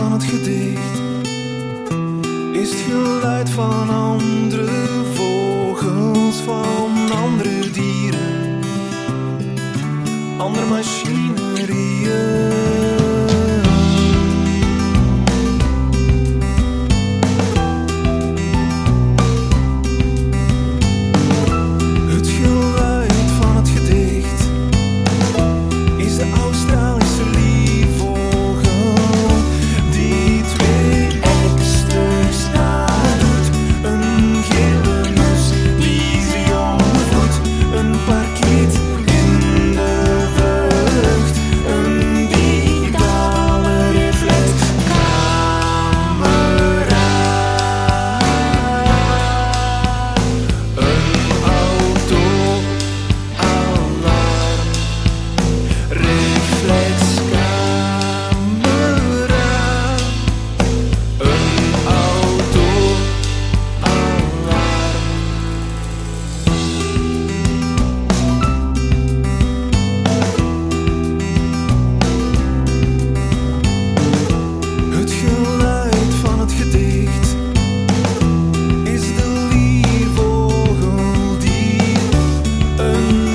van het gedicht is het geluid van andere vogels, van andere dieren, andere. you.